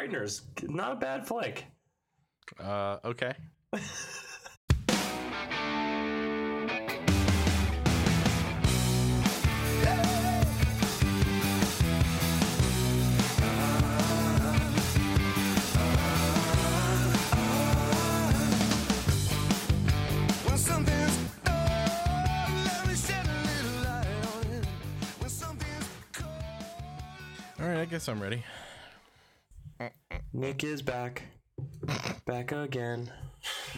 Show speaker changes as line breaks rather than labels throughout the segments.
Frighteners, not a bad flick.
Uh, okay.
When something's old, let me shed a little light on it. When something's cold.
All right, I guess I'm ready.
Nick is back, back again.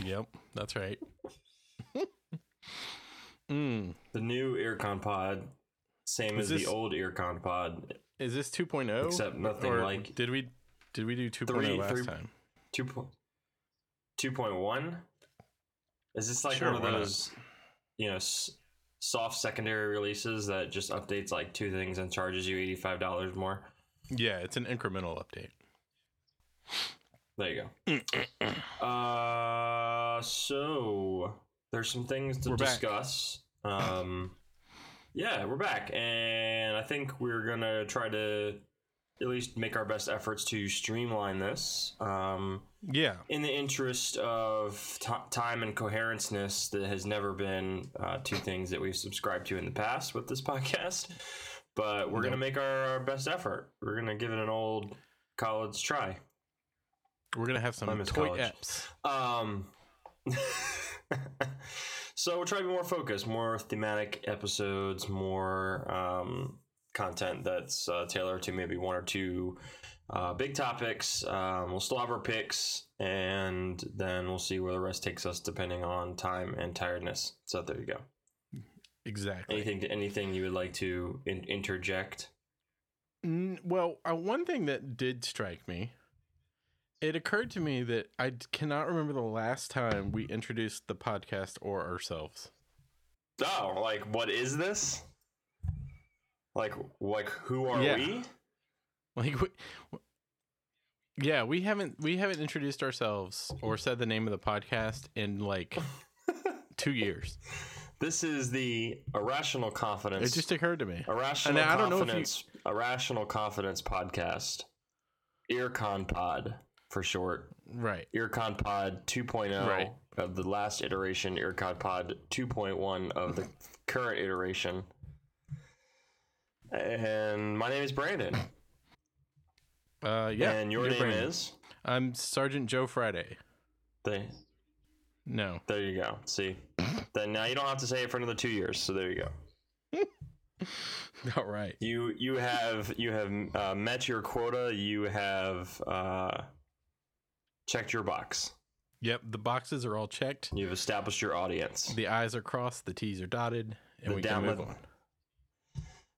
Yep, that's right. mm.
The new IrrConPod, same
Is
as
this-
the old IrrConPod.
Is this 2.0?
Except nothing
Or
like-
Did we did we do 2.0
Three-
last
three-
time?
2 point, 2.1? Is this like
Sure,
one of
why not?
those, you know, s- soft secondary releases that just updates like two things and charges you $85 more?
Yeah, it's an incremental update.
There you go. uh, so there's some things to
We're
discuss. Um, yeah, we're back, and I think we're gonna try to at least make our best efforts to streamline this. Um,
Yeah.
in the interest of t- time and coherenceness, that has never been uh, two things that we've subscribed to in the past with this podcast. But we're gonna make our, our best effort. We're gonna give it an old college try.
We're going to have some toy
college.
apps.
Um, so we'll try to be more focused, more thematic episodes, more um, content that's uh, tailored to maybe one or two uh, big topics. Um, we'll still have our picks, and then we'll see where the rest takes us, depending on time and tiredness. So there you go.
Exactly.
Anything, anything you would like to in- interject?
Well, uh, one thing that did strike me, it occurred to me that I cannot remember the last time we introduced the podcast or ourselves.
Oh, like what is this? Like, like who are
Yeah.
we?
Like, we, yeah, we haven't we haven't introduced ourselves or said the name of the podcast in like two years.
This is the irrational confidence.
It just occurred to me.
irrational
and I don't know if you-
confidence. Irrational confidence podcast. IrrConPod for short.
Right.
IrrConPod 2.0
Right.
of the last iteration. IrrConPod 2.1 of the current iteration. And my name is Brandon.
Uh, yeah.
and your name
Brandon.
is.
I'm Sergeant Joe Friday.
The,
No.
there you go. See, then now you don't have to say it for another two years. So there you go.
All right.
You you have you have uh, met your quota. You have uh, checked your box.
Yep. The boxes are all checked.
You've established your audience.
The I's are crossed. The T's are dotted, and
The
we can move
download-
on.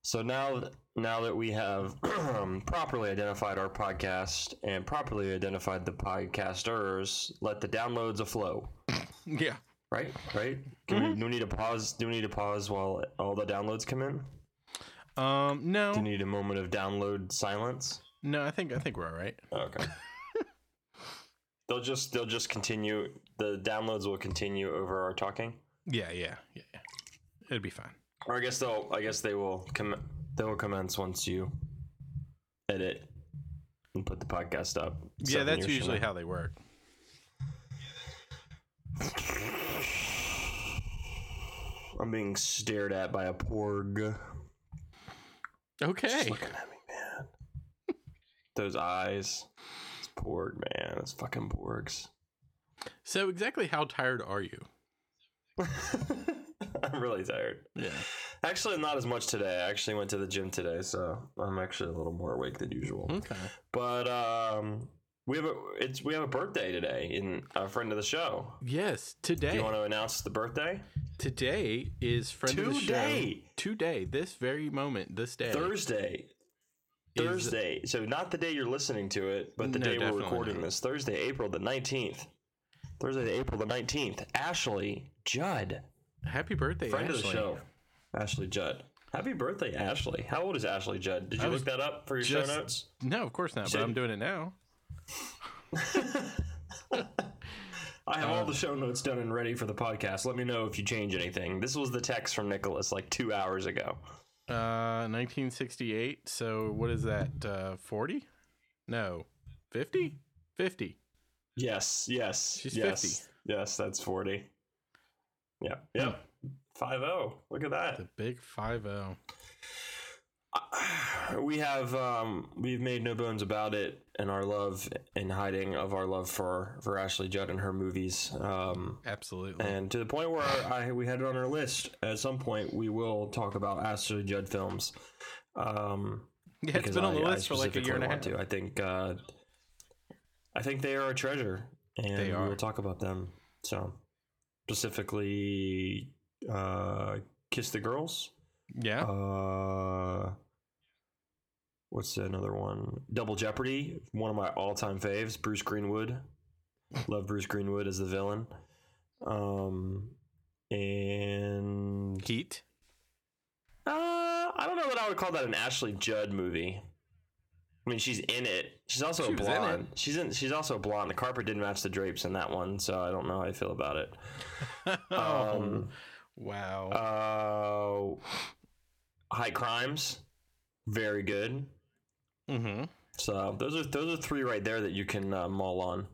So now now that we have properly identified our podcast and properly identified the podcasters, let the downloads a flow.
Yeah.
Right, right. Can we, do we need to pause? Do we need to pause while all the downloads come in?
Um. No.
Do we need a moment of download silence?
No. I think I think we're all right.
Okay. they'll just they'll just continue. The downloads will continue over our talking.
Yeah. Yeah. Yeah. yeah. It'd be fine.
Or I guess they'll. I guess they will. Com- they will commence once you edit and put the podcast up.
yeah. That's usually how they work.
I'm being stared at by a porg.
Okay.
Just looking at me, man. Those eyes. Porg, man. It's fucking porgs.
So exactly how tired are you?
I'm really tired.
Yeah.
Actually, not as much today. I actually went to the gym today, so I'm actually a little more awake than usual.
Okay.
But um, we have a it's we have a birthday today in a friend of the show.
Yes. today.
Do
Today.
you want to announce the birthday?
Today is friend of the show.
Today.
Today. This very moment. This day.
Thursday.
Is-
Thursday. So not the day you're listening to it, but the
No,
day we're recording
not.
this. Thursday, April the 19th. Thursday, April the 19th. Ashley Judd,
Happy birthday,
friend of the
Ashley.
show. Ashley Judd. Happy birthday, Ashley. How old is Ashley Judd? Did you look that up for your
just-
show notes?
No, of course not. But I'm doing it now.
I have all
Uh,
the show notes done and ready for the podcast. Let me know if you change anything. This was the text from Nicholas like two hours ago.
Uh, 1968. So what is that? Uh, 40? No, 50? 50.
Yes, yes.
She's
yes,
50.
Yes, that's 40. Yeah, yeah. 5 0. Look at that.
The big 5 0.
we have um, we've made no bones about it and our love and hiding of our love for for Ashley Judd and her movies um,
Absolutely.
and to the point where I we had it on our list at some point we will talk about Ashley Judd films um,
yeah, it's been on the list for like a year and a half.
to. I think uh, I think they are a treasure and
They
we will talk about them so specifically uh, Kiss the Girls
Yeah.
uh, what's another one? Double Jeopardy, one of my all-time faves. Bruce Greenwood, love Bruce Greenwood as the villain. Um, and
Heat.
uh, I don't know that I would call that an Ashley Judd movie. I mean, she's in it. She's also
She
a
was in
blonde. She's in. She's also a blonde. The carpet didn't match the drapes in that one, so I don't know how I feel about it.
oh,
Um,
wow.
uh, High Crimes, very good.
Mm-hmm.
So those are those are three right there that you can uh, mull on.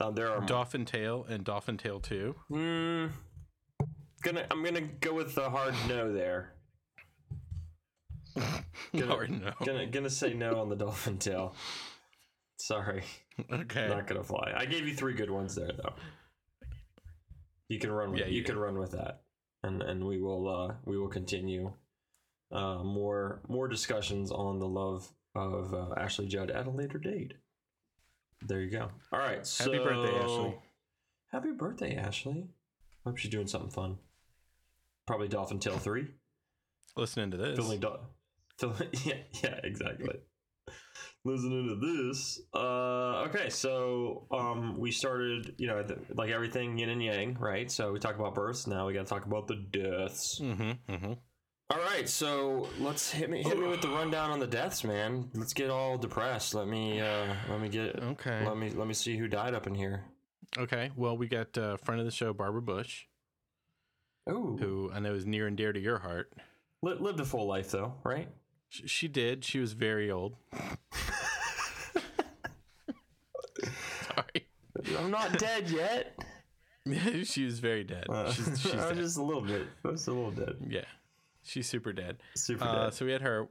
Uh, there are
Dolphin Tale and Dolphin Tale 2.
Hmm. gonna I'm gonna go with the hard no there. Gonna,
Or no.
gonna gonna say no on the dolphin tale. Sorry,
Okay.
not gonna fly. I gave you three good ones there though. You can run with
Yeah,
you,
you
can run with that, and and we will uh we will continue uh more more discussions on the love of uh, Ashley Judd at a later date. There you go. All right.
Happy birthday, Ashley.
Happy birthday, Ashley. Hope she's doing something fun. Probably Dolphin Tale 3.
Listening to this.
Filming do- fil- yeah, yeah, exactly. Listening to this. Uh, okay, so um, we started, you know, th- like everything yin and yang, right? So we talk about births. Now we got to talk about the deaths.
Mm-hmm. Mm-hmm.
All right, so let's hit me hit me with the rundown on the deaths, man. Let's get all depressed. Let me uh, let me get
Okay.
let me let me see who died up in here.
Okay. Well, we got uh, friend of the show, Barbara Bush,
Oh,
who I know is near and dear to your heart.
Li- lived a full life though, right?
Sh- She did. She was very old. Sorry.
I'm not dead yet.
she was very dead.
Uh,
She's, she's
I'm
dead.
just a little bit, just a little dead.
Yeah. She's super dead.
Super
Uh,
dead.
so we had her.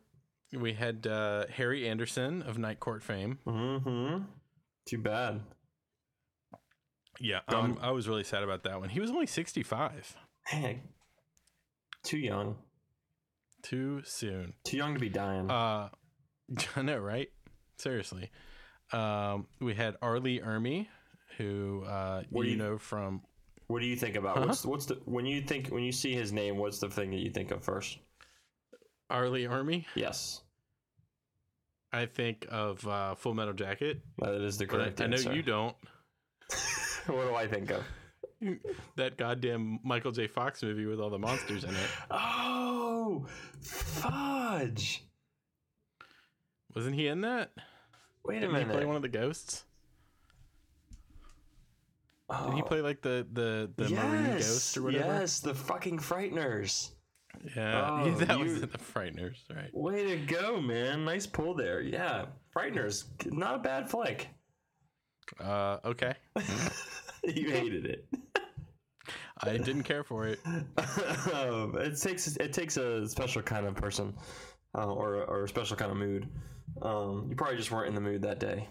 We had uh, Harry Anderson of Night Court fame.
Mm-hmm. Too bad.
Yeah, um, I was really sad about that one. He was only 65.
Hey, too young.
Too soon.
Too young to be dying.
Uh, I know, right? Seriously. Um, we had R. Lee Ermey, who uh, you
you-
know from
what do you think about
Uh-huh.
what's what's the when you think when you see his name? What's the thing that you think of first?
R. Lee Ermey.
Yes,
I think of uh, Full Metal Jacket,
that is the correct
I, I know you don't.
what do I think of?
That goddamn Michael J. Fox movie with all the monsters in it.
Oh, fudge!
Wasn't he in that?
Wait a minute.
Didn't he play one of the ghosts? Didn't he
Oh,
play like the the, the marine ghost or whatever?
Yes, the fucking frighteners.
Yeah,
Oh,
yeah, that was
you-
in the Frighteners, right?
Way to go, man! Nice pull there. Yeah, frighteners, not a bad flick.
Uh, okay,
you hated it.
I didn't care for it.
um, it takes it takes a special kind of person, uh, or or a special kind of mood. Um, you probably just weren't in the mood that day.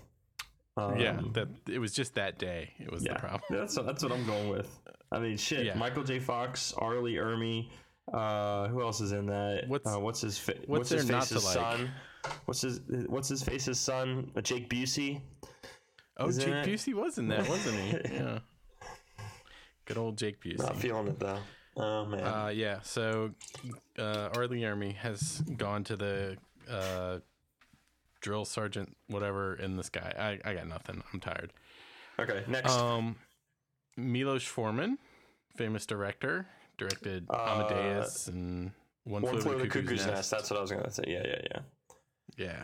Um,
yeah, that it was just that day. It was
yeah,
the problem.
that's that's what I'm going with. I mean, shit.
Yeah.
Michael J. Fox, R. Lee Ermey. Uh, who else is in that?
What's-
uh, what's his fa-
what's
his
there not
face's
like?
son? What's his what's his face's son? Uh, Jake Busey.
Oh,
Isn't
Jake? Busey was in that, wasn't he? Yeah. Good old Jake Busey.
Not feeling it though. Oh man.
Uh, yeah. So, uh, R. Lee Ermey has gone to the uh, drill sergeant, whatever, in the sky. I, I got nothing. I'm tired.
okay, next.
Um, Milos Forman, famous director, directed
Uh,
Amadeus and One,
One
Flew Over
the cuckoo's nest. That's what I was gonna say. Yeah, yeah, yeah.
Yeah,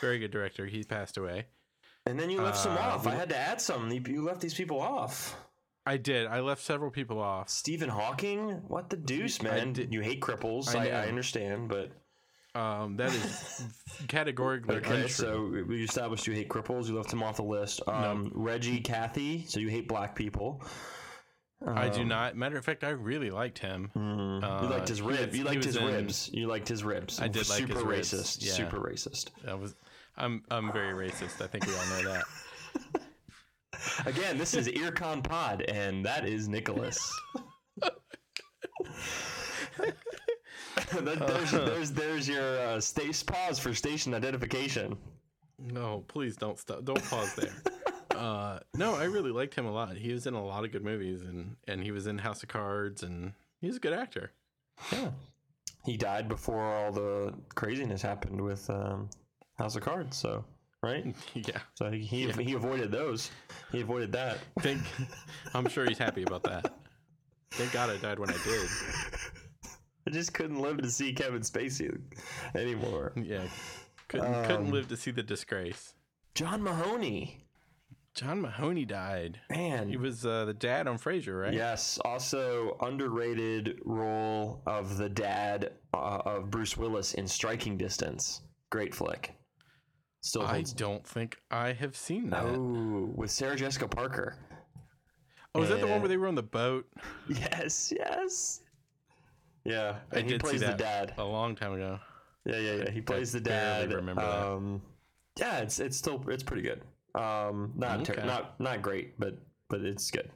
very good director. He passed away.
And then you left some
Uh,
off. I had to add some. You, left these people off.
I did. I left several people off.
Stephen Hawking? What the deuce, man? you hate cripples.
I
I. I understand, but
Um, that is categorically
Okay,
untrue.
so we established you hate cripples. You left him off the list. Um, Reggie Cathy, so you hate black people.
I do not. Matter of fact, I really liked him.
You
Uh,
liked his
ribs.
rib. You liked his
in-
ribs. You liked his ribs.
I did like his
Super
ribs,
racist.
yeah.
Super racist.
That was. I'm I'm very racist. I think we all know that.
Again, this is IrrConPod, and that is Nicholas. That- there's, there's, there's your uh, stace pause for station identification.
No, please don't stop. Don't pause there. uh, no, I really liked him a lot. He was in a lot of good movies, and and he was in House of Cards, and he's a good actor.
Yeah. He died before all the craziness happened with um, House of Cards, so right.
yeah,
So he he, he avoided those. He avoided that.
think I'm sure he's happy about that. Thank God I died when I did.
I just couldn't live to see Kevin Spacey anymore.
Yeah, couldn't
Um,
couldn't live to see the disgrace.
John Mahoney,
John Mahoney died.
man,
He was uh, the dad on Frasier, right?
Yes, also underrated role of the dad uh, of Bruce Willis in Striking Distance. Great flick. Still
I don't think I have seen that.
Oh, with Sarah Jessica Parker.
Oh, is that the one where they were on the boat?
Yes, yes. Yeah,
I
and he
did
plays
see
the dad.
a long time ago.
Yeah, yeah, yeah. He plays the dad.
remember that.
um, Yeah, it's it's still it's pretty good. Um, not ter- not not great, but but it's good.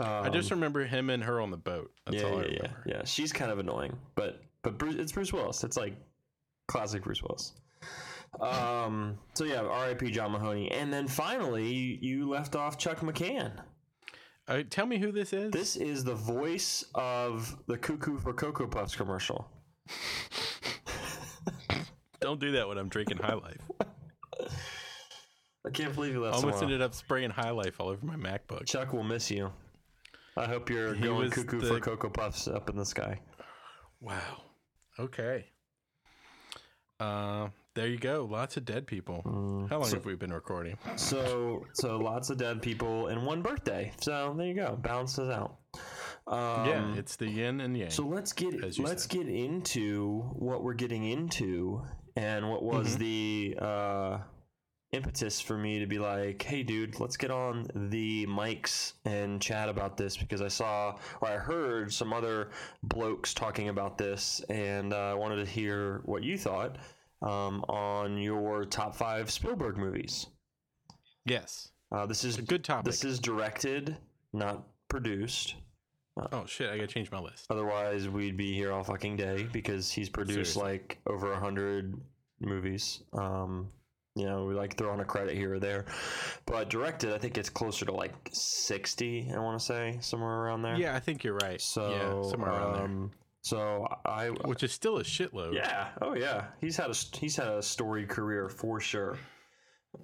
I just remember him and her on the boat. That's
Um, yeah,
all I
yeah, yeah,
remember.
yeah. She's kind of annoying, but but Bruce, it's Bruce Willis. It's like classic Bruce Willis. Um. So yeah, R.I.P. John Mahoney, and then finally you left off Chuck McCann.
Uh, tell me who this is.
This is the voice of the Cuckoo for Cocoa Puffs commercial.
Don't do that when I'm drinking High Life.
I can't believe you left.
Almost ended up spraying High Life all over my MacBook.
Chuck will miss you. I hope you're
He
going
was
cuckoo
the-
for Cocoa Puffs up in the sky.
Wow. Okay. Uh, there you go. Lots of dead people.
Mm.
How long have we been recording?
So so lots of dead people and one birthday. So there you go, balances out. Um,
yeah, it's the yin and yang.
So let's get let's
said.
get into what we're getting into and what was
Mm-hmm.
the uh, impetus for me to be like, hey, dude, let's get on the mics and chat about this because I saw or I heard some other blokes talking about this and uh, I wanted to hear what you thought um, on your top five Spielberg movies.
yes.
Uh, this is
A good topic.
This is directed, not produced.
oh shit! I gotta change my list.
Otherwise, we'd be here all fucking day because he's produced
Seriously.
like over a hundred movies. Um, you know, we like throw on a credit here or there, but directed, I think it's closer to like sixty. I want to say somewhere around there.
Yeah, I think you're right.
So
yeah, somewhere around there.
So I,
Which is still a shitload.
yeah, oh yeah, he's had a he's had a storied career for sure.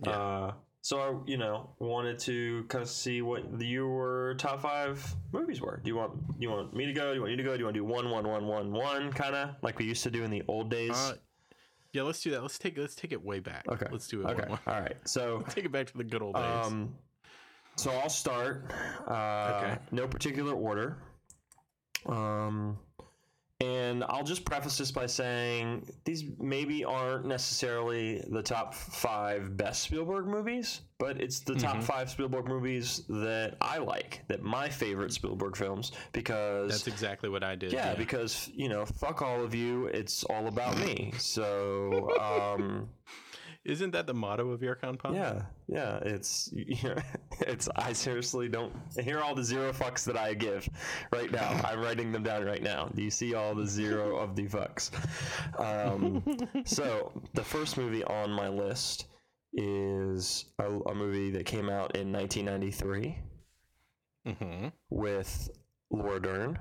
Yeah.
Uh, so I, you know, wanted to kind of see what your top five movies were. Do you want you want me to go? Do you want you to go? Do you want to do one, one, one, one, one, kind of like we used to do in the old days?
Uh, yeah, let's do that. Let's take let's take it way back.
okay,
Let's do it.
Okay,
One, one.
all right. So,
Take it back to the good old days.
um, so I'll start. Uh,
Okay.
No particular order. Um, and I'll just preface this by saying these maybe aren't necessarily the top five best Spielberg movies, but it's the
Mm-hmm.
top five Spielberg movies that I like, that my favorite Spielberg films, because
That's exactly what I did.
yeah, because you know, fuck all of you, it's all about me. So, um,
Isn't that the motto of your Pod?
yeah, yeah, it's it's. I seriously don't hear all the zero fucks that I give right now. I'm writing them down right now. Do you see all the zero of the fucks? Um, so the first movie on my list is a, a movie that came out in 1993
Mm-hmm.
with Laura Dern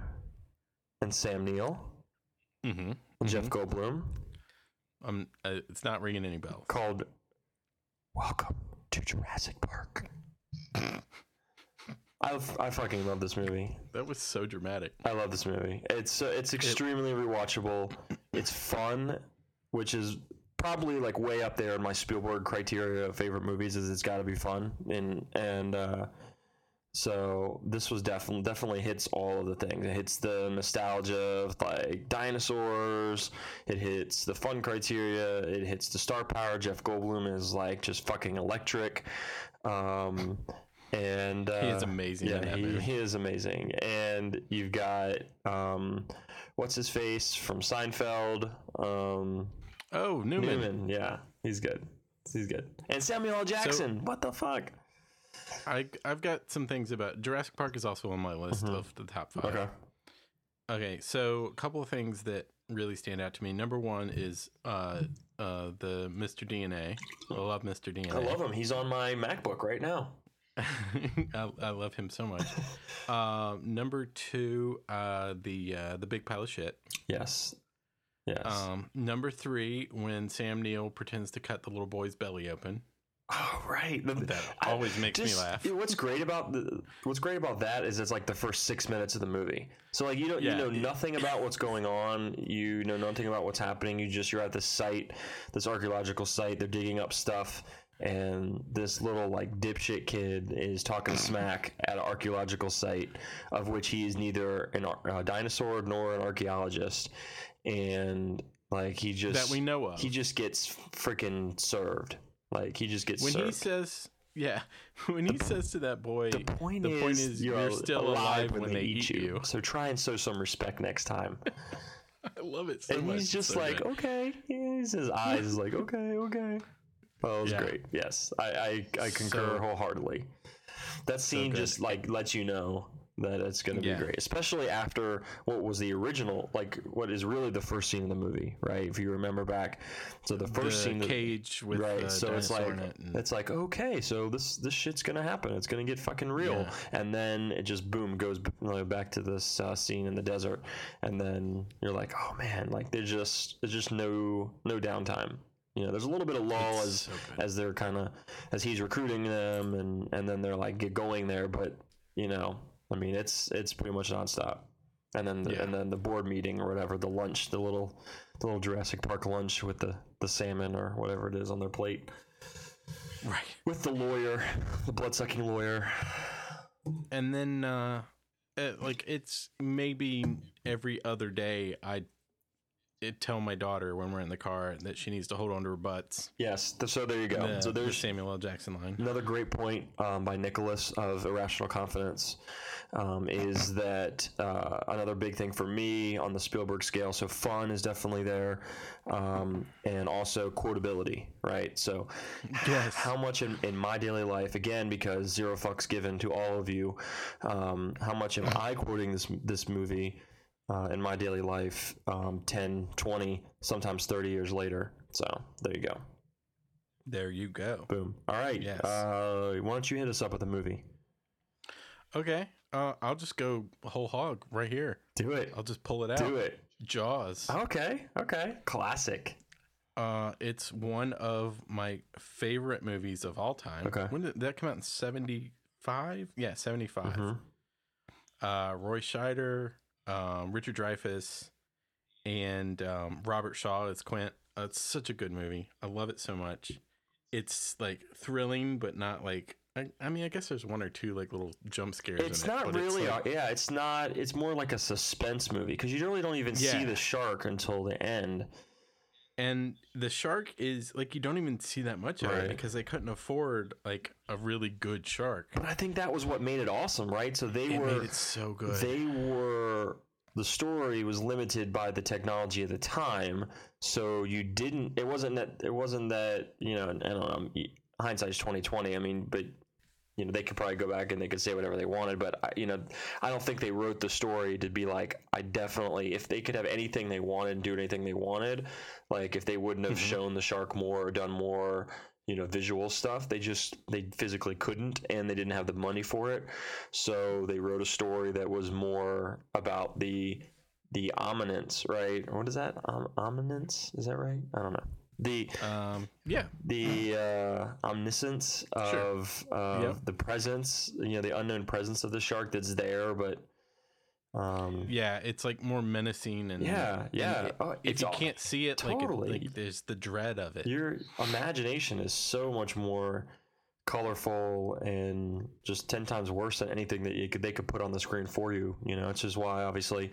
and Sam Neill
Mm-hmm.
and Jeff Goldblum
Um, uh, it's not ringing any bells.
called "Welcome to Jurassic Park." I, I fucking love this movie.
That was so dramatic.
I love this movie. It's uh, it's extremely rewatchable. It's fun, which is probably like way up there in my Spielberg criteria of favorite movies. Is it's got to be fun and and uh, So this was definitely definitely hits all of the things. It hits the nostalgia of like dinosaurs. It hits the fun criteria. It hits the star power. Jeff Goldblum is like just fucking electric. Um, and uh,
He is amazing
Yeah, he, he is amazing. And you've got um, what's his face from Seinfeld. Um,
Oh, Newman.
Newman. Yeah, he's good. He's good. And Samuel L. Jackson. what the fuck?
I I've got some things about Jurassic Park is also on my list of the top five.
Mm-hmm. Okay.
Okay, so a couple of things that really stand out to me. Number one is uh, uh, the Mr. DNA. I love Mr. DNA.
I love him. He's on my MacBook right now.
I, I love him so much. uh, number two, uh, the uh, the big pile of shit.
Yes. Yes.
Um, number three, when Sam Neill pretends to cut the little boy's belly open.
Oh, right. The-
That
I-
always makes me laugh.
What's great about the What's great about that is it's like the first six minutes of the movie. So like you don't
Yeah.
you know nothing about what's going on. You know nothing about what's happening. You just you're at this site, this archaeological site. They're digging up stuff. And this little like dipshit kid is talking smack at an archaeological site, of which he is neither an a dinosaur nor an archaeologist, and like he just
That we know of.
he just gets freaking served. Like he just gets
when
served.
he says, "Yeah," when he says to that boy,
the point,
the
is,
point is
you're,
you're still alive when they eat you.
So try and show some respect next time.
I love it so
and
much.
he's just
so
like,
good.
okay. He's, his eyes is like, okay, okay. Oh, it was
Yeah.
great. Yes, I I, I concur
So-
wholeheartedly. That scene just like lets you know that it's going to
Yeah.
be great, especially after what was the original, like what is really the first scene in the movie, right? If you remember back, so the first
the
scene,
cage with
right? so it's like
it. and-
it's like okay, so this this shit's gonna happen. It's gonna get fucking real,
Yeah.
and then it just boom goes b- you know, back to this uh, scene in the desert, and then you're like, oh man, like there's just there's just no no downtime. You know, there's a little bit of lull as
so
as they're kind of as he's recruiting them, and and then they're like get going there, but you know, I mean, it's it's pretty much nonstop. And then the,
Yeah.
and then the board meeting or whatever, the lunch, the little the little Jurassic Park lunch with the the salmon or whatever it is on their plate
right.
with the lawyer, the blood sucking lawyer.
and then uh it, like it's maybe every other day i it tell my daughter when we're in the car that she needs to hold on to her butts
Yes, so there you go.
the,
so
the
there's
samuel l jackson line
another great point um, by Nicholas of Irrational Confidence um, is that uh, another big thing for me on the Spielberg scale. So fun is definitely there, um, and also quotability, right? So
Yes.
how much in, in my daily life, again, because zero fucks given to all of you, um, how much am I quoting this this movie? Uh, in my daily life, um, 10, 20, sometimes 30 years later. So there you go.
there you go
Boom. All right.
Yes.
Uh, why don't you hit us up with a movie?
okay uh i'll just go whole hog right here
Do it.
i'll just pull it out
Do it.
jaws
Okay. Okay. Classic.
uh it's one of my favorite movies of all time
Okay.
when did that come out in 75 yeah 75
Mhm.
uh, Roy Scheider, um, Richard Dreyfuss, and um, Robert Shaw as Quint. Uh, it's such a good movie. I love it so much. It's like thrilling, but not like. I, I mean, I guess there's one or two like little jump scares.
It's
it,
not really.
like-
a- yeah, it's not. It's more like a suspense movie because you really don't even see the shark until the end.
And the shark is like you don't even see that much of
Right.
it because they couldn't afford like a really good shark.
But I think that was what made it awesome, right? So they
It
were.
made it so good.
They were. The story was limited by the technology of the time, so you didn't. It wasn't that. It wasn't that. You know. I don't know. Hindsight's twenty twenty. I mean, but you know they could probably go back and they could say whatever they wanted but I- you know i don't think they wrote the story to be like i definitely if they could have anything they wanted and do anything they wanted like if they wouldn't have mm-hmm. shown the shark more or done more you know visual stuff they just they physically couldn't and they didn't have the money for it. So they wrote a story that was more about the the ominence right? What is that? Om- ominence? Is that right? I don't know the
um, yeah,
the uh, omniscience
Sure.
of, of
Yep.
the presence, you know, the unknown presence of the shark that's there, but um,
yeah. It's like more menacing and
Yeah,
and
yeah.
it-
Oh,
if
it's
you
all-
can't see it, like, it, like there's the dread of it.
your imagination is so much more colorful and just 10 times worse than anything that you could, they could put on the screen for you you know it's just why obviously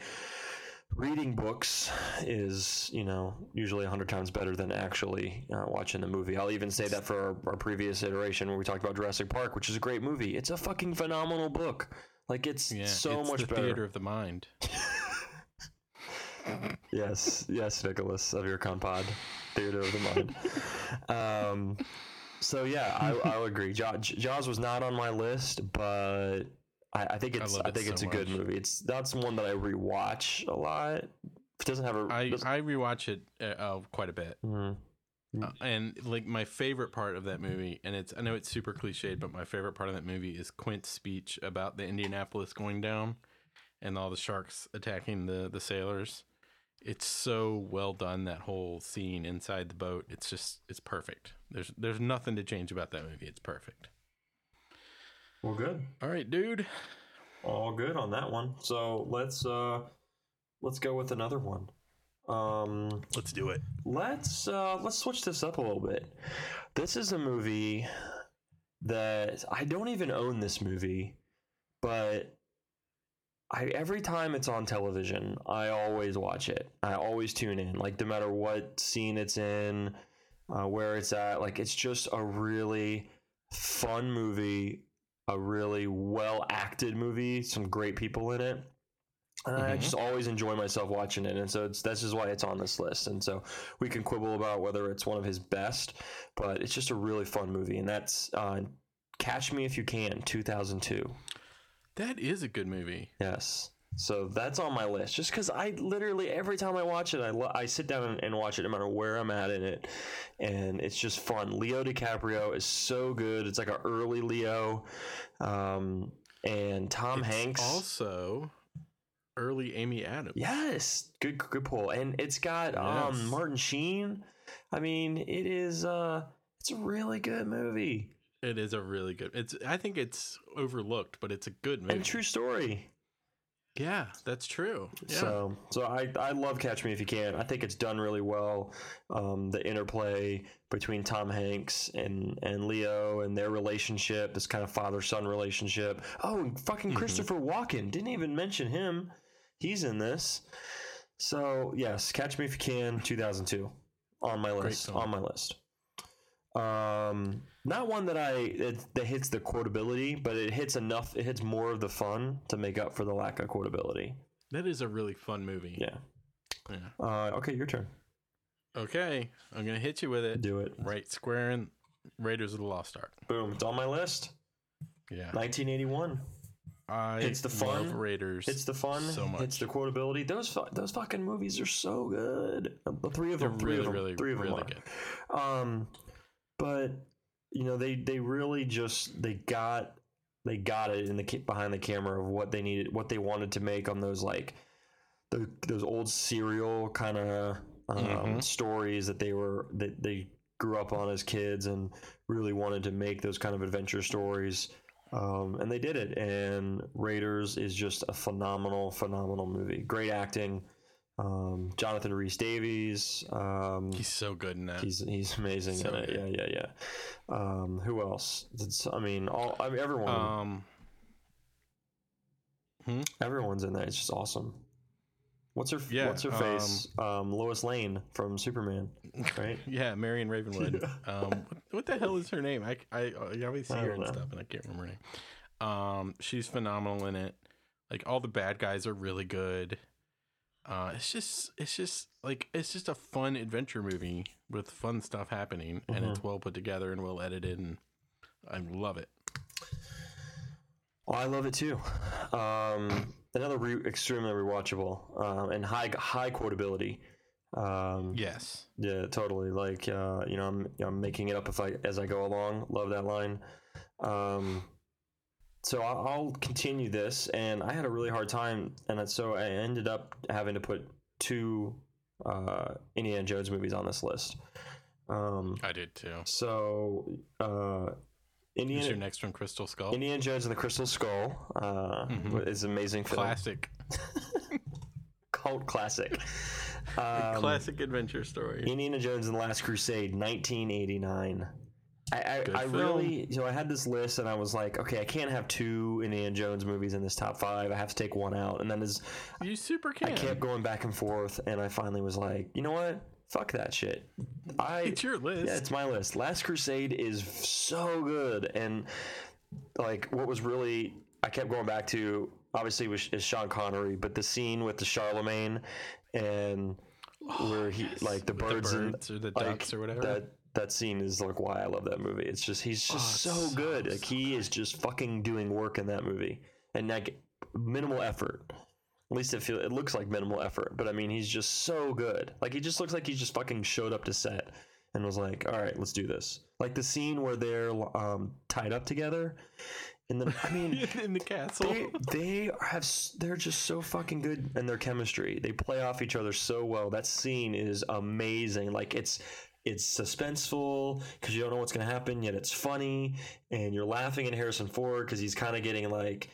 reading books is you know usually 100 times better than actually uh, watching the movie i'll even say that for our, our previous iteration where we talked about jurassic park which is a great movie it's a fucking phenomenal book like it's
Yeah,
so
it's
much
the
better
theater of the mind.
yes, yes, Nicholas of IrrConPod, theater of the mind. um, so yeah, I, I'll agree. Jaws, Jaws was not on my list, but I, I think it's I,
it
think
so
it's a good
much.
movie. It's that's one that I rewatch a lot. It doesn't have a.
I
doesn't-
I rewatch it uh, uh, quite a bit,
Mhm.
uh, and like my favorite part of that movie, and it's I know it's super cliched, but my favorite part of that movie is Quint's speech about the Indianapolis going down, and all the sharks attacking the the sailors. It's so well done that whole scene inside the boat. It's just it's perfect. There's there's nothing to change about that movie. It's perfect.
Well, good.
All right, dude.
All good on that one. So let's uh let's go with another one. Um,
Let's do it.
let's uh let's switch this up a little bit. This is a movie that I don't even own this movie, but I every time it's on television, I always watch it. I always tune in, like no matter what scene it's in, uh, where it's at. Like it's just a really fun movie, a really well acted movie, some great people in it. And I just always enjoy myself watching it, and so it's that's just why it's on this list. And so we can quibble about whether it's one of his best, but it's just a really fun movie, and that's uh, Catch Me If You Can, two thousand two.
That is a good movie.
Yes. So that's on my list. Just because I literally every time I watch it, I, lo- I sit down and, and watch it no matter where I'm at in it, and it's just fun. Leo DiCaprio is so good. It's like an early Leo, um, and Tom
It's
Hanks.
Also, early Amy Adams.
yes, good good pull. And it's got um, Martin Sheen. I mean, it is. Uh, it's a really good movie
It is a really good. It's. I think it's overlooked, but it's a good movie.
and true story.
Yeah, that's true. Yeah.
So, so I, I love Catch Me If You Can. I think it's done really well. Um, the interplay between Tom Hanks and, and Leo and their relationship, this kind of father son relationship. Oh, and fucking
Mhm.
Christopher Walken. Didn't even mention him. He's in this. So, yes, Catch Me If You Can, 2002. On my list. On my list. Um, not one that I it, that hits the quotability, but it hits enough. It hits more of the fun to make up for the lack of quotability.
that is a really fun movie.
Yeah.
Yeah.
Uh, okay, your turn.
Okay, I'm gonna hit you with it.
Do it.
Right square in Raiders of the Lost Ark.
Boom. It's on my list.
Yeah.
1981.
I
It's the fun,
Raiders.
It's the fun.
so much.
It's the quotability. Those fu- those fucking movies are so good. The three of
They're
them. Three
really,
of them.
really,
three of them
really
are.
good.
Um, but you know they they really just they got they got it in the behind the camera of what they needed, what they wanted to make on those like the, those old serial kind of um,
Mhm.
stories that they were that they grew up on as kids and really wanted to make those kind of adventure stories. Um, and they did it. And Raiders is just a phenomenal, phenomenal movie. Great acting. Um, Jonathan Rhys Davies. Um,
He's so good in that.
He's he's amazing
So
in it. Yeah, yeah, yeah. Um, who else? It's, I mean, all I mean, everyone.
um,
everyone's in that. It's just awesome. What's her
Yeah,
What's her face? Um, Lois Lane from Superman, right?
yeah, Marion Ravenwood. um, what, what the hell is her name? I I, I always see
I
her and
know.
stuff, and I can't remember her name. Um, she's phenomenal in it. Like all the bad guys are really good. Uh, it's just it's just like it's just a fun adventure movie with fun stuff happening, and
Mm-hmm.
it's well put together and well edited, and I love it.
Oh, I love it too. Um, another re- extremely rewatchable um, and high high quotability. Um,
Yes.
Yeah, totally. Like, uh, you know, I'm, I'm making it up if I as I go along. Love that line. Um, so I'll, I'll continue this, and I had a really hard time, and so I ended up having to put two uh, Indiana Jones movies on this list. Um,
I did too.
so uh,
Who's
Indiana
your next one? Crystal Skull.
Indiana Jones and the Crystal Skull uh,
Mhm.
is amazing film,
Classic.
cult classic. Um,
Classic adventure story.
Indiana Jones and the Last Crusade, 1989. I, I, I really, so I had this list and I was like, okay, I can't have two Indiana Jones movies in this top five. I have to take one out. And then as
You super
I kept going back and forth, and I finally was like, you know what? Fuck that shit. I
It's your list.
yeah, it's my list. Last Crusade is so good, and like what was really I kept going back to obviously was is Sean Connery, but the scene with the Charlemagne and oh, where he like the birds,
the
and
or the
like,
ducks or whatever.
That that scene is like why I love that movie. It's just he's just
Oh,
so
so,
good. Like he is just fucking doing work in that movie, and like minimal effort. At least it feel it looks like minimal effort, but I mean he's just so good. Like he just looks like he just fucking showed up to set and was like, "All right, let's do this." Like the scene where they're um, tied up together, and then I mean
in the castle.
they they have they're just so fucking good in their chemistry. They play off each other so well. That scene is amazing. Like it's it's suspenseful because you don't know what's gonna happen, yet it's funny, and you're laughing at Harrison Ford because he's kind of getting like.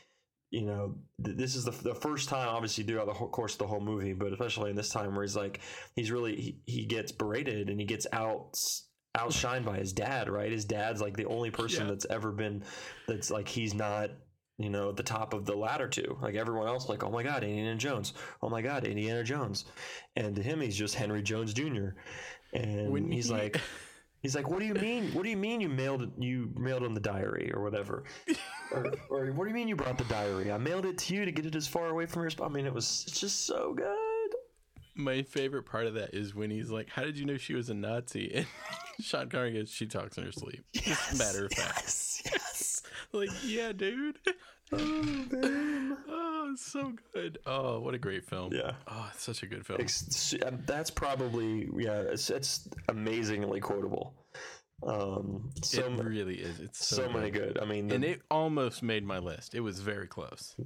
You know, th- this is the, the first time, obviously, throughout the whole course of the whole movie, but especially in this time where he's like, he's really, he, he gets berated and he gets out outshined by his dad, right? His dad's like the only person
Yeah.
that's ever been, that's like, he's not you know, at the top of the ladder to. Like everyone else, like, oh my God, Indiana Jones. Oh my God, Indiana Jones. And to him, he's just Henry Jones Jr. And
When
he's
he-
like, he's like, what do you mean? What do you mean you mailed? You mailed him the diary or whatever? or, or what do you mean you brought the diary? I mailed it to you to get it as far away from your spot. I mean, it was it's just so good.
My favorite part of that is when he's like, "How did you know she was a Nazi?" And Sean Connery goes, "She talks in her sleep." Just matter of fact.
Yes, yes.
Like, yeah, dude.
oh man.
Oh, it's so good. Oh, what a great film.
Yeah.
Oh, it's such a good film.
Ex- um, that's probably yeah. It's, it's amazingly quotable. Um, so
it really is. It's so,
so many good. I mean, the,
and it almost made my list. It was very close.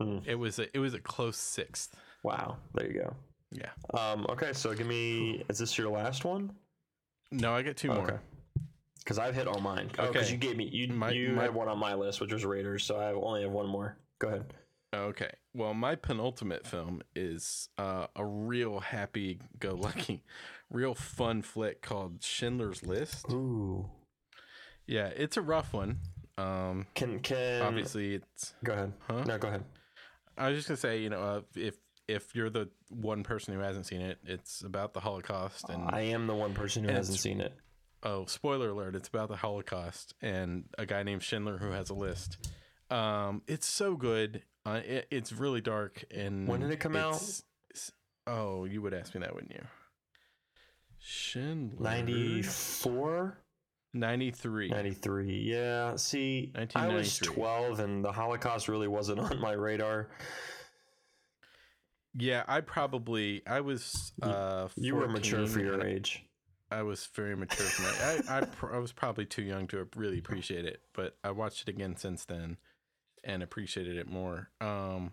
Hmm.
It was a, it was a close sixth.
wow. There you go.
Yeah.
Um, okay, so give me. Is this your last one?
No, I get two more.
Because I've hit all mine. Oh, because
Okay.
you gave me you
My-
you
my-
had one on my list, which was Raiders. So I only have one more. Go ahead.
Okay. Well, my penultimate film is uh, a real happy-go-lucky, real fun flick called Schindler's List.
Ooh.
Yeah, it's a rough one. Um,
Can can
obviously, it's.
go ahead.
Huh?
No, go ahead.
I was just gonna say, you know, uh, if if you're the one person who hasn't seen it, it's about the Holocaust and
I am the one person who hasn't seen it.
oh, spoiler alert! It's about the Holocaust and a guy named Schindler who has a list. Um, it's so good. Uh, it, it's really dark and
When did it come out?
it's- it's- Oh, you would ask me that, wouldn't you? Schindler.
94?
93.
93. Yeah. See, I was 12 and the Holocaust really wasn't on my radar.
Yeah, I probably I was. Uh,
You were mature for your age.
I was very mature for my. I I, pr- I was probably too young to really appreciate it, but I watched it again since then, and appreciated it more. Um,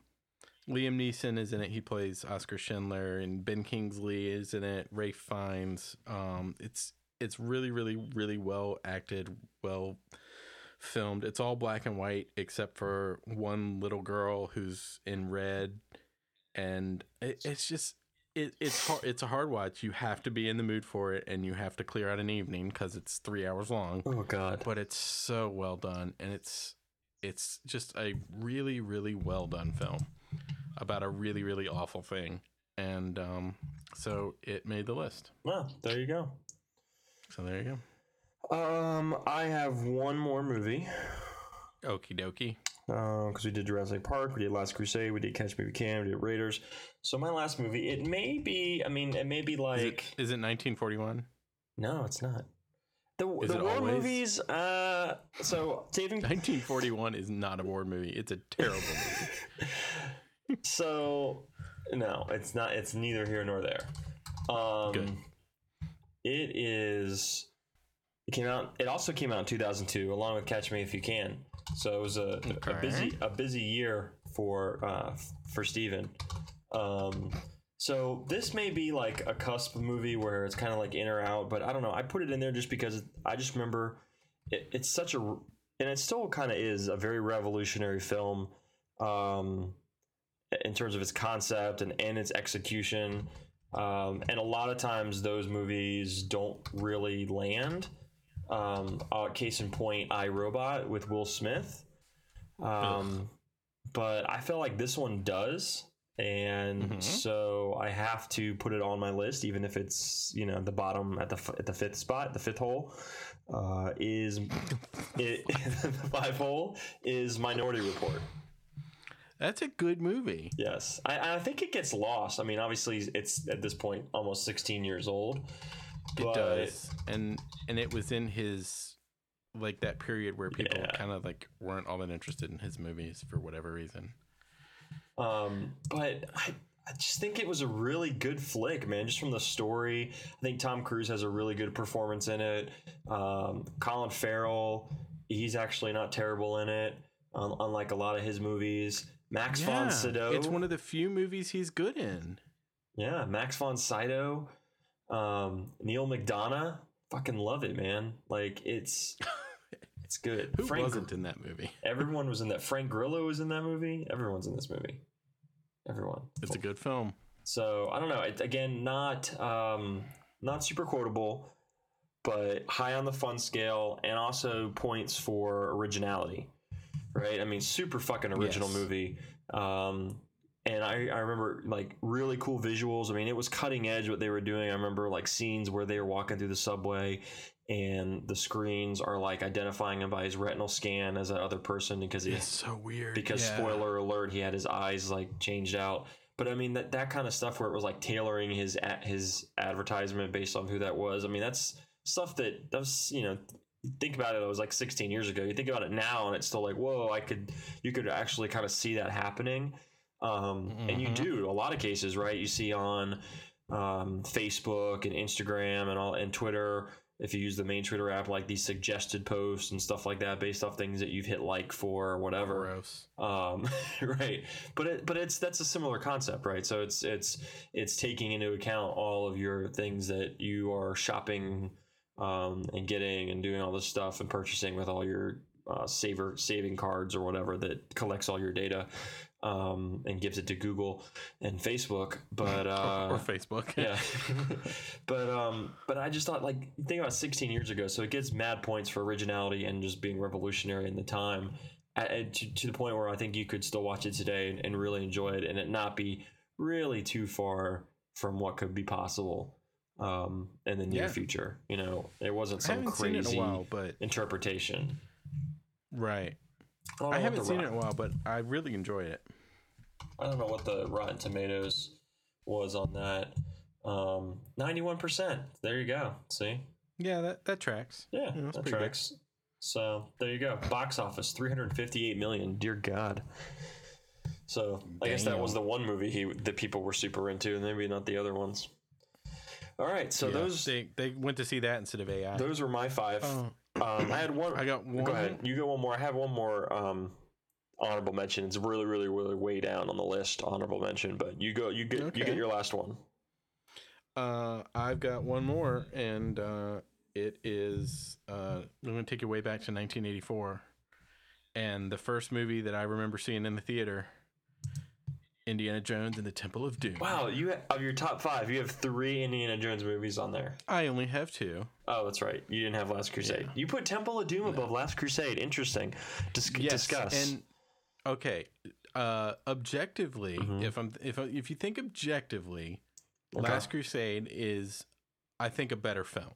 Liam Neeson is in it. He plays Oskar Schindler, and Ben Kingsley is in it. Ralph Fiennes. Um, it's it's really really really well acted, well filmed. It's all black and white except for one little girl who's in red, and it, it's just it, it's hard. It's a hard watch. You have to be in the mood for it, and you have to clear out an evening because it's three hours long.
Oh, God.
But it's so well done, and it's it's just a really really well done film about a really really awful thing, and um, so it made the list.
Well, there you go.
So there you go.
Um, I have one more movie.
Okie dokie.
because we did Jurassic Park, we did Last Crusade, we did Catch Me If You Can, we did Raiders. So my last movie, it may be. I mean, it may be
Is
like.
it, is it 1941?
No, it's not. The
Is
the
it
war
always?
movies. Uh, so saving.
1941 is not a war movie. It's a terrible movie.
So no, it's not. It's neither here nor there. Um,
Good.
It is. It came out. It also came out in 2002, along with Catch Me If You Can. So it was a, a busy a busy year for uh, for Steven. Um, so this may be like a cusp movie where it's kind of like in or out, but I don't know. I put it in there just because I just remember it, it's such a and it still kind of is a very revolutionary film um, in terms of its concept and, and its execution. Um, and a lot of times those movies don't really land. Um, uh, case in point, I Robot with Will Smith. Um, but I feel like this one does, and
Mhm.
so I have to put it on my list, even if it's you know the bottom at the f- at the fifth spot, the fifth hole. Uh, is it the five hole is Minority Report?
That's a good movie.
Yes, I, I think it gets lost. I mean, obviously, it's at this point almost 16 years old.
It does, and and it was in his like that period where people
Yeah.
kind of like weren't all that interested in his movies for whatever reason.
Um, but I, I just think it was a really good flick, man. Just from the story, I think Tom Cruise has a really good performance in it. Um, Colin Farrell, he's actually not terrible in it, un- unlike a lot of his movies. Max von Sydow,
it's one of the few movies he's good in.
yeah, Max von Sydow, um, Neal McDonough, fucking love it, man. Like it's, it's good.
Who
Frank
wasn't in that movie?
Everyone was in that. Frank Grillo was in that movie. Everyone's in this movie. Everyone.
It's a good film.
So I don't know. It, again, not um, not super quotable, but high on the fun scale, and also points for originality. Right? I mean, super fucking original
Yes.
movie. Um, and I, I remember like really cool visuals. I mean, it was cutting edge what they were doing. I remember like scenes where they were walking through the subway and the screens are like identifying him by his retinal scan as that other person because he
It's so weird.
because
yeah.
spoiler alert, he had his eyes like changed out. But I mean that that kind of stuff where it was like tailoring his his advertisement based on who that was. I mean that's stuff that that was you know think about it. It was like 16 years ago. You think about it now, and it's still like whoa. I could you could actually kind of see that happening. Um, And you do a lot of cases, right? You see on um, Facebook and Instagram and all and Twitter. If you use the main Twitter app, like these suggested posts and stuff like that, based off things that you've hit like for or whatever.
Gross.
um, right. But it but it's that's a similar concept right? So it's it's it's taking into account all of your things that you are shopping um, and getting and doing all this stuff and purchasing with all your uh, saver saving cards or whatever that collects all your data um, and gives it to Google and Facebook but uh,
or Facebook.
yeah but um but i just thought like think about 16 years ago so it gets mad points for originality and just being revolutionary in the time at, to, to the point where i think you could still watch it today and, and really enjoy it and it not be really too far from what could be possible um in the near
Yeah.
future you know it wasn't some
haven't seen it in
crazy
a while, but
interpretation
right.
Don't
I haven't seen
Rot-
it in a while, but I really enjoy it.
I don't know what the Rotten Tomatoes was on that. Um, ninety-one percent. There you go. See,
Yeah, that that tracks.
yeah,
Yeah,
that
pretty good.
tracks. So there you go. Box office three hundred fifty-eight million. Dear God. So I guess that was the one movie he that people were super into, and maybe not the other ones. All right, so
Yeah,
those
they they went to see that instead of AI.
those were my five.
Oh,
Um, I had one.
I got one.
Go ahead. You go one more. I have one more um, honorable mention. It's really, really, really way down on the list. Honorable mention, but you go. You get. You get your last one.
Uh, I've got one more, and uh, it is uh, I'm going to take you way back to 1984, and the first movie that I remember seeing in the theater, Indiana Jones and the Temple of Doom.
Wow, you of your top five, you have three Indiana Jones movies on there.
I only have two.
Oh, that's right. You didn't have Last Crusade. You put Temple of Doom above Last Crusade. Interesting. Dis- discuss.
And okay, uh, objectively,
Mhm.
if I'm if if you think objectively,
Okay.
Last Crusade is, I think, a better film.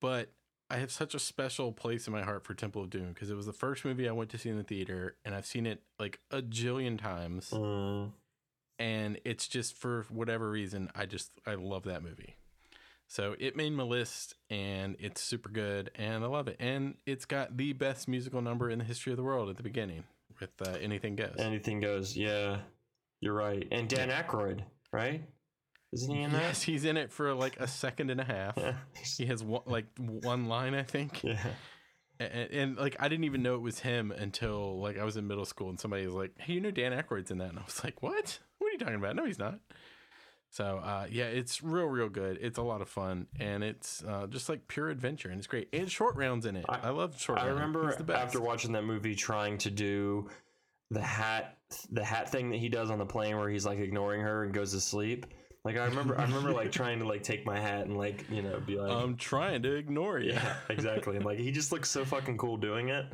But I have such a special place in my heart for Temple of Doom because it was the first movie I went to see in the theater, and I've seen it like a jillion times,
Mm,
and it's just for whatever reason, I just I love that movie. So it made my list, and it's super good, and I love it. And it's got the best musical number in the history of the world at the beginning with uh, "Anything Goes."
anything goes. Yeah, you're right. And Dan Aykroyd, right? Isn't he in that?
yes, he's in it for like a second and a half.
Yeah.
He has one, like one line, I think,
yeah.
and, and like I didn't even know it was him until like I was in middle school, and somebody was like, "Hey, you know Dan Aykroyd's in that?" And I was like, "What? What are you talking about? No, he's not." So uh, yeah, it's real, real good. It's a lot of fun, and it's uh, just like pure adventure, and it's great. And Short Round's in it. I,
I-
love short.
I
round.
remember after watching that movie trying to do the hat the hat thing that he does on the plane where he's like ignoring her and goes to sleep. Like I remember, I remember like trying to like take my hat and like you know be like,
I'm trying to ignore you.
yeah, exactly. And like he just looks so fucking cool doing it.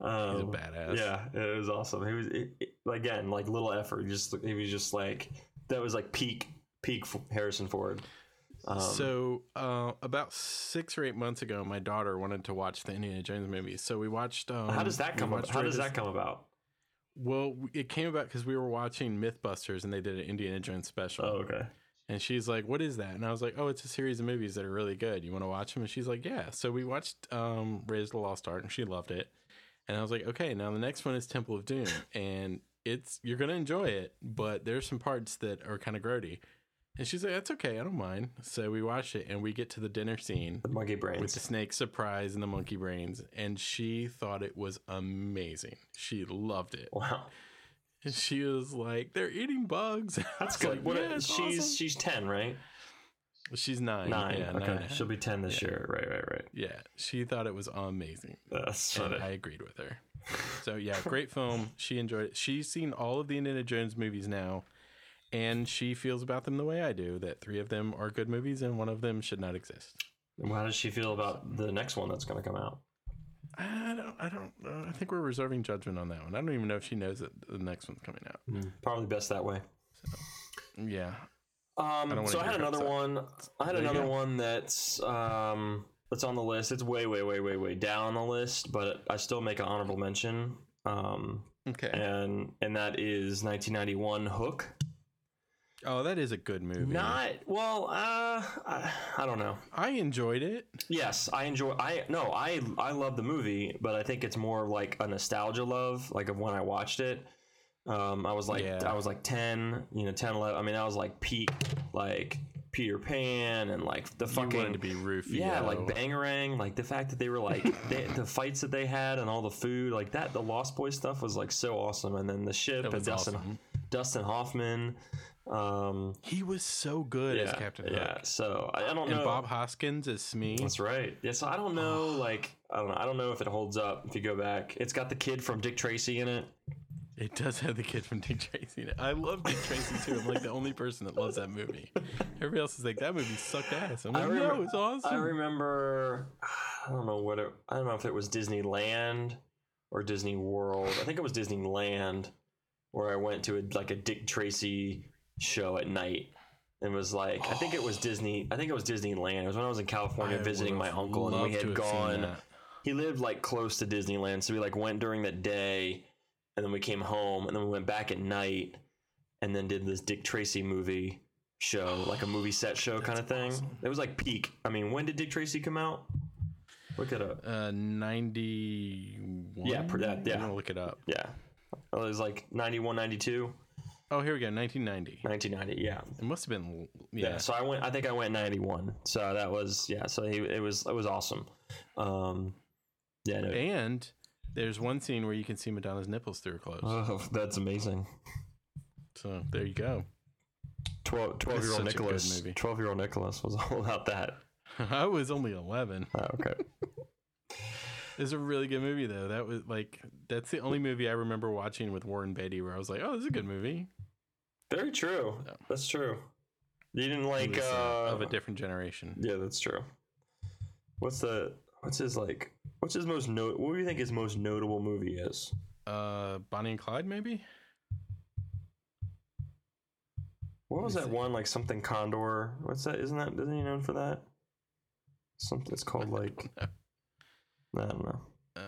Um,
He's a badass.
Yeah, it was awesome. He was it, it- again like little effort. Just he was just like that was like peak peak Harrison Ford. Um,
so uh, about six or eight months ago, my daughter wanted to watch the Indiana Jones movie. So we watched. Um,
how does that come? How does that come about?
Well, it came about because we were watching MythBusters and they did an Indiana Jones special.
Oh, okay.
And she's like, "What is that?" And I was like, "Oh, it's a series of movies that are really good. You want to watch them?" And she's like, "Yeah." So we watched um, Raiders of the Lost Ark, and she loved it. And I was like, "Okay, now the next one is Temple of Doom, and it's you're gonna enjoy it, but there's some parts that are kind of grody." And she's like, "That's okay, I don't mind." So we watch it, and we get to the dinner scene
The monkey
with the snake surprise and the monkey brains, and she thought it was amazing. She loved it,
Wow,
and she was like, "They're eating bugs."
that's good.
like,
what?
"Yeah, it's
she's
awesome."
she's ten, right?
She's nine.
Nine.
Yeah,
okay,
a half.
she'll be ten this year. Right, right, right.
Yeah, she thought it was amazing.
That's funny.
I agreed with her. So yeah, great film. She enjoyed it. She's seen all of the Indiana Jones movies now, and she feels about them the way I do. That three of them are good movies, and one of them should not exist.
And How does she feel about the next one that's going to come out?
I don't. I don't. Uh, I think we're reserving judgment on that one. I don't even know if she knows that the next one's coming out.
Probably best that way.
Yeah.
Um,
don't
so I had another
upset.
one. I had
There
another one that's um that's on the list. It's way, way, way, way, way down the list, but I still make an honorable mention. Um,
Okay.
and and that is 1991 Hook.
Oh, that is a good movie.
Not well. Uh, I, I don't know.
I enjoyed it.
Yes, I enjoy. I no, I I love the movie, but I think it's more like a nostalgia love, like of when I watched it. Um, I was like,
Yeah.
I was like ten, you know, 10, 11. I mean, I was like peak, like Peter Pan, and like the fucking
wanted to be Rufio.
yeah, like Bangarang, like the fact that they were like they, the fights that they had and all the food, like that. The Lost Boy stuff was like so awesome, and then the ship and Dustin
awesome.
Dustin Hoffman. Um,
He was so good
yeah,
as Captain Hook.
yeah. So I, I don't
And
know.
Bob Hoskins as Smee.
That's right. Yeah, so I don't know, like I don't know. I don't know if it holds up if you go back. It's got the kid from Dick Tracy in it.
It does have the kid from Dick Tracy in it. I love Dick Tracy too. I'm like the only person that loves that movie. Everybody else is like, that movie sucked ass. I'm
I
like, no,
remember-
it's awesome.
I remember. I don't know what it. I don't know if it was Disneyland or Disney World. I think it was Disneyland, where I went to a, like a Dick Tracy show at night. And was like, I think it was Disney. I think it was Disneyland. It was when I was in California
I
visiting my uncle, and we had gone. he lived like close to Disneyland, so we like went during the day, and then we came home, and then we went back at night, and then did this Dick Tracy movie show, like a movie set show kind of thing. It was like peak. I mean, when did Dick Tracy come out? Look it up.
Uh, 91?
Yeah, per- that- yeah.
I'm to look it up.
Yeah, it was like 91, 92,
Oh, here we go. 1990.
1990. Yeah.
It must have been,
yeah,
yeah.
So I went. I think I went 91. So that was yeah. So he, it was it was awesome. Um, yeah. No,
And there's one scene where you can see Madonna's nipples through her clothes.
oh, that's amazing.
so there you go.
12, 12 year old
such a good
Nicholas.
movie.
12 year old Nicholas was all about that.
I was only 11.
Oh, okay.
It's a really good movie though. That was like that's the only movie I remember watching with Warren Beatty where I was like, "Oh, this is a good movie."
Very true.
Yeah.
That's true. You didn't like
was, uh,
uh,
of a different generation.
Yeah, that's true. What's the what's his like what's his most note what do you think his most notable movie is?
Uh, Bonnie and Clyde, maybe.
What was that one like something Condor? What's that? Isn't that isn't he known for that? Something it's called like I don't know.
Uh,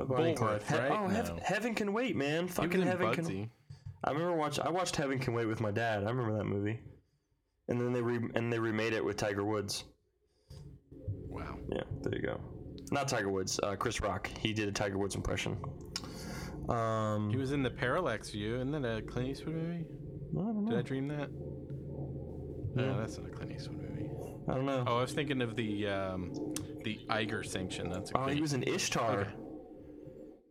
Uh, Bonnie and Clyde.
Bulworth,
He-
right?
oh,
No.
Heaven Can Wait, man. Fucking
in
Heaven Can
Bugsy.
I remember watch. I watched Heaven Can Wait with my dad. I remember that movie. And then they re- and they remade it with Tiger Woods.
Wow.
Yeah, there you go. Not Tiger Woods. Uh, Chris Rock. He did a Tiger Woods impression. Um,
He was in the Parallax View. Isn't that a Clint Eastwood movie?
I don't
Did. I dream that? No, that's not a Clint Eastwood movie.
I don't know.
Oh, I was thinking of the um, the Eiger sanction. That's a
Oh, he was in Ishtar.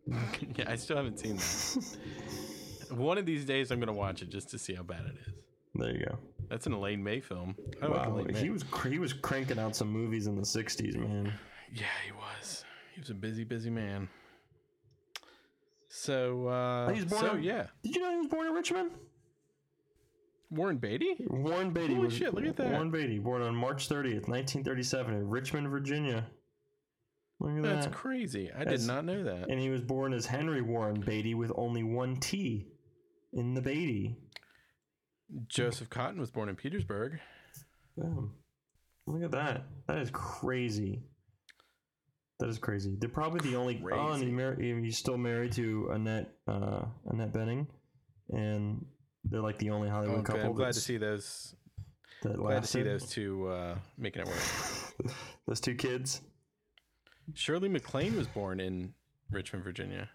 yeah, I still haven't seen that. One of these days, I'm gonna watch it just to see how bad it is.
There you go.
That's an Elaine May film. I like
Wow,
May.
he was he was cranking out some movies in the '60s, man.
Yeah, he was. He was a busy, busy man. So, uh,
He was born
so
in-
yeah,
Did you know he was born in Richmond?
Warren Beatty?
Warren Beatty
Holy
was
shit, look at that.
Warren Beatty, born on March 30th, 1937, in Richmond, Virginia. Look at
That's
that.
crazy. I
That's-
did not know that.
and he was born as Henry Warren Beatty with only one T in the Beatty.
Joseph Cotten was born in Petersburg.
Boom. Look at that. That is crazy. That is crazy. They're probably the only. Oh, and he
Crazy.
mar- he's still married to Annette uh, Annette Bening, and they're like the only Hollywood
good.
couple.
I'm glad to see those.
that
Glad to see those two uh, making it work.
those two kids.
Shirley MacLaine was born in Richmond, Virginia.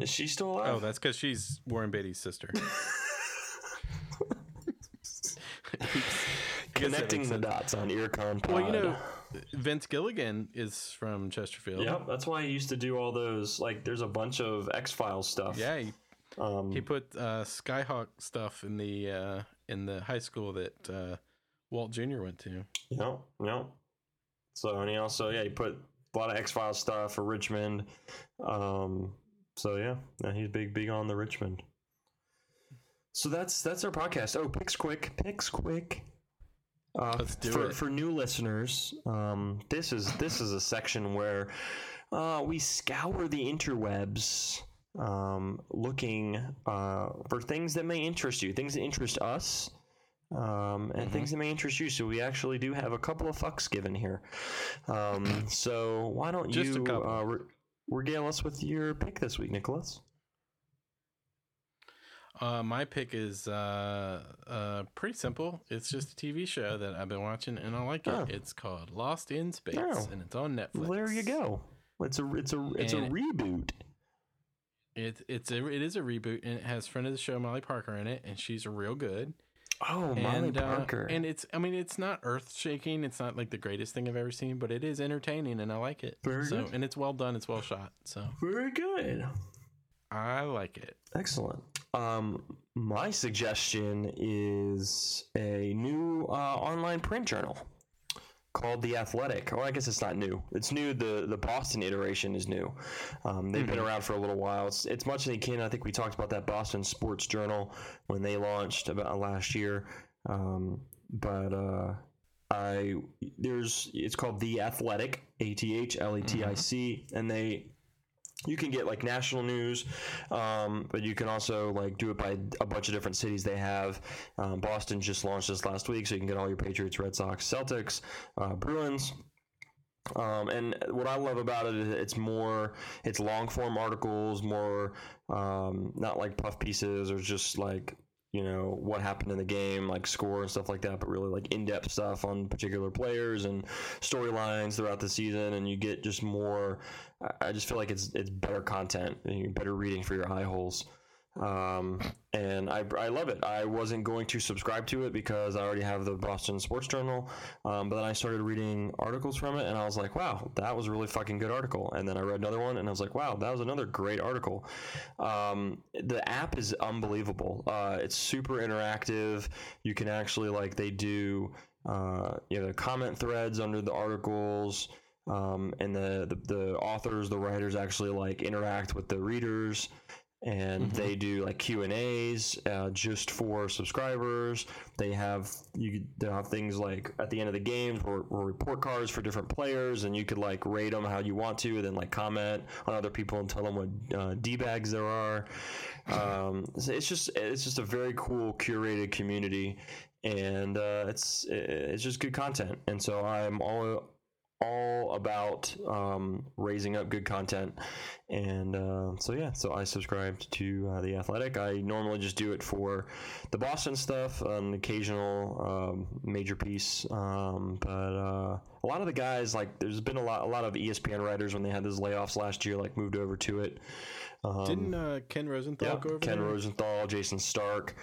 Is she still alive?
Oh, that's because she's Warren Beatty's sister.
connecting the dots on IrrConPod.
Well, you know, Vince Gilligan is from Chesterfield.
Yep, that's why I used to do all those. Like, there's a bunch of X Files stuff.
Yeah, he,
Um,
he put uh, Skyhawk stuff in the uh, in the high school that uh, Walt Jr. went to.
Yep, yep. So and he also yeah he put a lot of X Files stuff for Richmond. Um, so yeah, yeah, he's big big on the Richmond. So that's that's our podcast. Oh, picks quick, picks quick. Uh,
Let's do
for,
it.
for new listeners. Um, this is this is a section where uh, we scour the interwebs, um, looking uh, for things that may interest you, things that interest us, um, and things that may interest you. So we actually do have a couple of fucks given here. Um, so why don't
Just a
you
couple.
uh, re- regale us with your pick this week, Nicholas?
Uh, my pick is uh, uh, pretty simple. It's just a TV show that I've been watching and I like it.
Oh.
It's called Lost in Space
Oh.
and it's on Netflix.
Well, there you go. It's a it's a it's a reboot.
It it's a, it is a reboot and it has friend of the show Molly Parker in it and she's real good.
Oh, Molly
and, uh,
Parker.
and it's I mean it's not earth shaking. It's not like the greatest thing I've ever seen, but it is entertaining and I like it.
Very
so
good.
and it's well done. It's well shot. So
Very good.
I like it.
Excellent. Um, my suggestion is a new uh, online print journal called The Athletic. Well, I guess it's not new. It's new. The the Boston iteration is new. Um, they've been around for a little while. It's, it's much akin. I think we talked about that Boston Sports Journal when they launched about last year. Um, but uh, I there's it's called The Athletic, A T H L E T I C, and they you can get like national news, um, but you can also like do it by a bunch of different cities. They have um, Boston just launched this last week, so you can get all your Patriots, Red Sox, Celtics, uh, Bruins. Um, and what I love about it is it's more, it's long form articles, more um, not like puff pieces or just like you know what happened in the game, like score and stuff like that, but really like in depth stuff on particular players and storylines throughout the season. And you get just more. I- I just feel like it's it's better content and better reading for your eye holes. Um, and I, I love it. I wasn't going to subscribe to it because I already have the Boston Sports Journal. Um, but then I started reading articles from it and I was like, wow, that was a really fucking good article. And then I read another one and I was like, wow, that was another great article. Um, the app is unbelievable. Uh, it's super interactive. You can actually, like, they do, uh, you know, comment threads under the articles. Um, and the, the, the authors, the writers actually like interact with the readers and they do like Q and A's uh, just for subscribers. They have you they have things like at the end of the games or, or report cards for different players, and you could like rate them how you want to, and then like comment on other people and tell them what uh, d bags there are. Um, it's just it's just a very cool curated community, and uh, it's it's just good content. And so I'm all all about um, raising up good content. And uh, so, yeah, so I subscribed to uh, The Athletic. I normally just do it for the Boston stuff, an occasional um, major piece. Um, but uh, a lot of the guys, like, there's been a lot, a lot of ESPN writers when they had those layoffs last year, like, moved over to it. Um,
Didn't uh, Ken Rosenthal
yeah,
go over
Ken
there?
Rosenthal, Jayson Stark,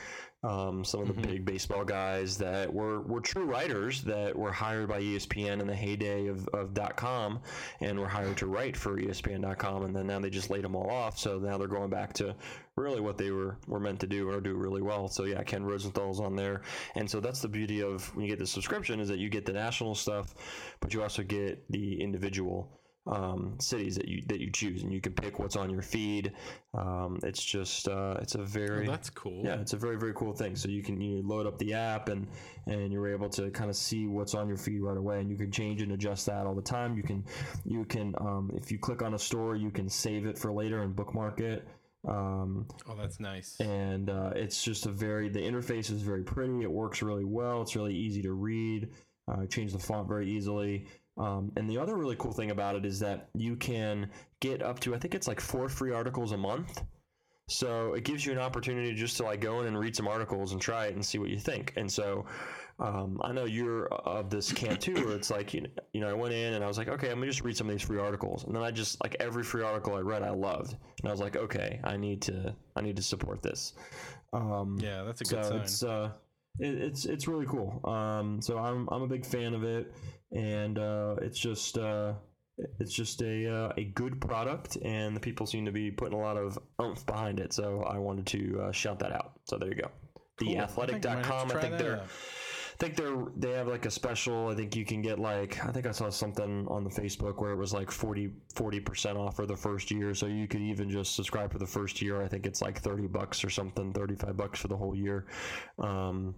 um, some of the big baseball guys that were, were true writers that were hired by ESPN in the heyday of, of .com and were hired to write for ESPN.com, and then now they just laid them all off. So now they're going back to really what they were, were meant to do or do really well. So yeah, Ken Rosenthal's on there, and so that's the beauty of when you get the subscription is that you get the national stuff, but you also get the individual um, cities that you that you choose, and you can pick what's on your feed. Um, it's just uh, it's a very
Oh, that's cool.
yeah, it's a very very cool thing. So you can you load up the app and and you're able to kind of see what's on your feed right away, and you can change and adjust that all the time. You can you can um, if you click on a store, you can save it for later and bookmark it. Um,
Oh, that's nice.
and uh, it's just a very the interface is very pretty. It works really well. It's really easy to read. Uh, change the font very easily. Um, and the other really cool thing about it is that you can get up to I think it's like four free articles a month. So it gives you an opportunity just to like go in and read some articles and try it and see what you think. And so um, I know you're of this camp too, where it's like you know, you know I went in and I was like, okay, I'm gonna just read some of these free articles, and then I just like every free article I read, I loved, and I was like, okay, I need to I need to support this. Um,
yeah, that's a
so
good sign.
it's uh, it, it's it's really cool. Um, so I'm I'm a big fan of it, and uh, it's just uh, it's just a uh, a good product, and the people seem to be putting a lot of oomph behind it. So I wanted to uh, shout that out. So there you go.
Cool. I think I might have to
Theathletic.com. I think they're.
out.
I think they're they have like a special. I think you can get like I think I saw something on the Facebook where it was like 40 percent off for the first year. So you could even just subscribe for the first year. I think it's like thirty bucks or something, thirty five bucks for the whole year. Um,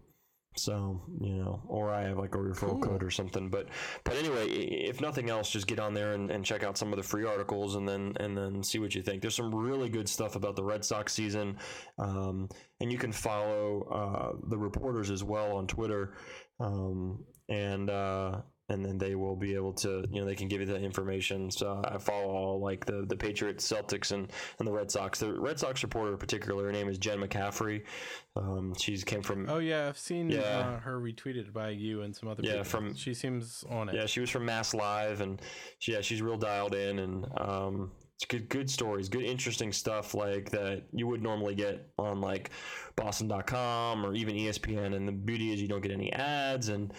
so you know, or I have like a referral
Cool.
code or something. But but anyway, if nothing else, just get on there and, and check out some of the free articles and then and then see what you think. There's some really good stuff about the Red Sox season, um, and you can follow uh, the reporters as well on Twitter, um, and. Uh, and then they will be able to, you know, they can give you that information. So I follow all like the the Patriots, Celtics, and and the Red Sox. The Red Sox reporter in particular, her name is Jen McCaffrey. Um, she's came from
Oh yeah, I've seen
Yeah.
uh, her retweeted by you and some other
Yeah,
people.
from-
she seems on it.
Yeah, she was from Mass Live, and she, yeah, she's real dialed in, and um, it's good, good stories, good, interesting stuff like that you would normally get on like Boston.com or even ESPN. And the beauty is you don't get any ads, and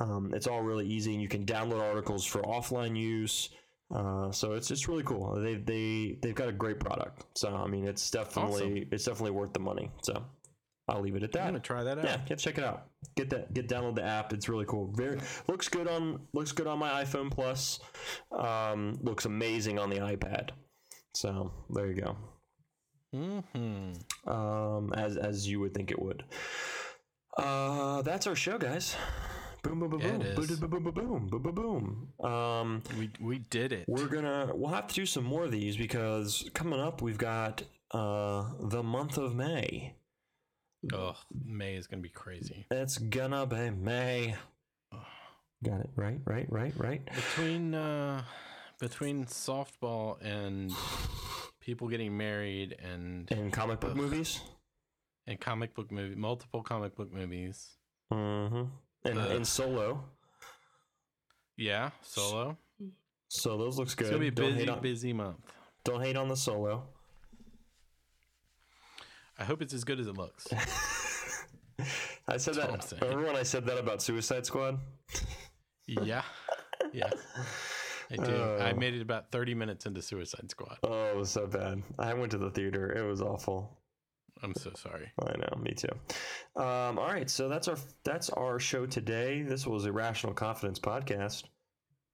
um, it's all really easy, and you can download articles for offline use. Uh, so it's it's really cool. They they they've got a great product. So I mean, it's definitely it's definitely worth the money. So I'll leave it at
I'm
that.
gonna try that out.
Yeah, yeah, check it out. Get that, get download the app. It's really cool. Very looks good on looks good on my iPhone Plus. Um, looks amazing on the iPad. So there you go.
Mm-hmm.
Um, as as you would think it would. Uh, that's our show, guys. Boom, boom, boom,
Yeah,
boom,
it
boom, boom, boom, boom, boom, boom, boom, boom. Um,
We we did it.
we're gonna we'll have to do some more of these because coming up we've got uh the month of May.
Oh, May is gonna be crazy.
It's gonna be May. Got it right, right, right, right.
Between uh, between softball and people getting married and
And comic book movies.
and comic book movie, multiple comic book movies.
Mm-hmm. And,
Ugh.
and Solo.
Yeah, solo.
So those looks good.
It's gonna be a
don't,
busy,
hate on,
busy month.
don't hate on the Solo.
I hope it's as good as it looks.
I said
I'm
that. Remember when I said that about Suicide Squad?
yeah, yeah. I do. I
Oh.
made it about thirty minutes into Suicide Squad.
Oh, it was so bad. I went to the theater. It was awful.
I'm so sorry.
I know, me too. Um, all right, so that's our that's our show today. This was Irrational Confidence podcast.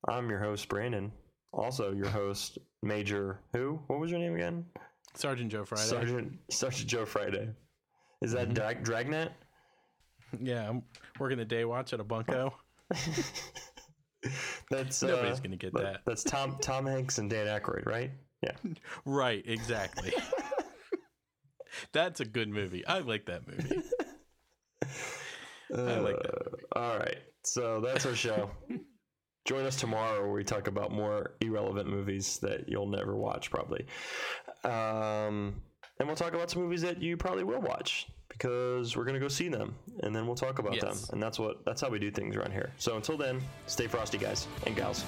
I'm your host Brandon. Also, your host Major. Who? What was your name again?
Sergeant Joe Friday.
Sergeant Sergeant Joe Friday. Is that Drag Dragnet?
Yeah, I'm working the day watch at a bunko.
That's
Nobody's
uh,
gonna get
that-
that.
That's Tom Tom Hanks and Dan Aykroyd, right? Yeah.
Right, exactly. That's a good movie. I like that movie. I like that movie.
Uh, All right, so that's our show. Join us tomorrow where we talk about more irrelevant movies that you'll never watch, probably. Um, and we'll talk about some movies that you probably will watch because we're gonna go see them, and then we'll talk about them. And that's what that's how we do things around here. So until then, stay frosty, guys and gals.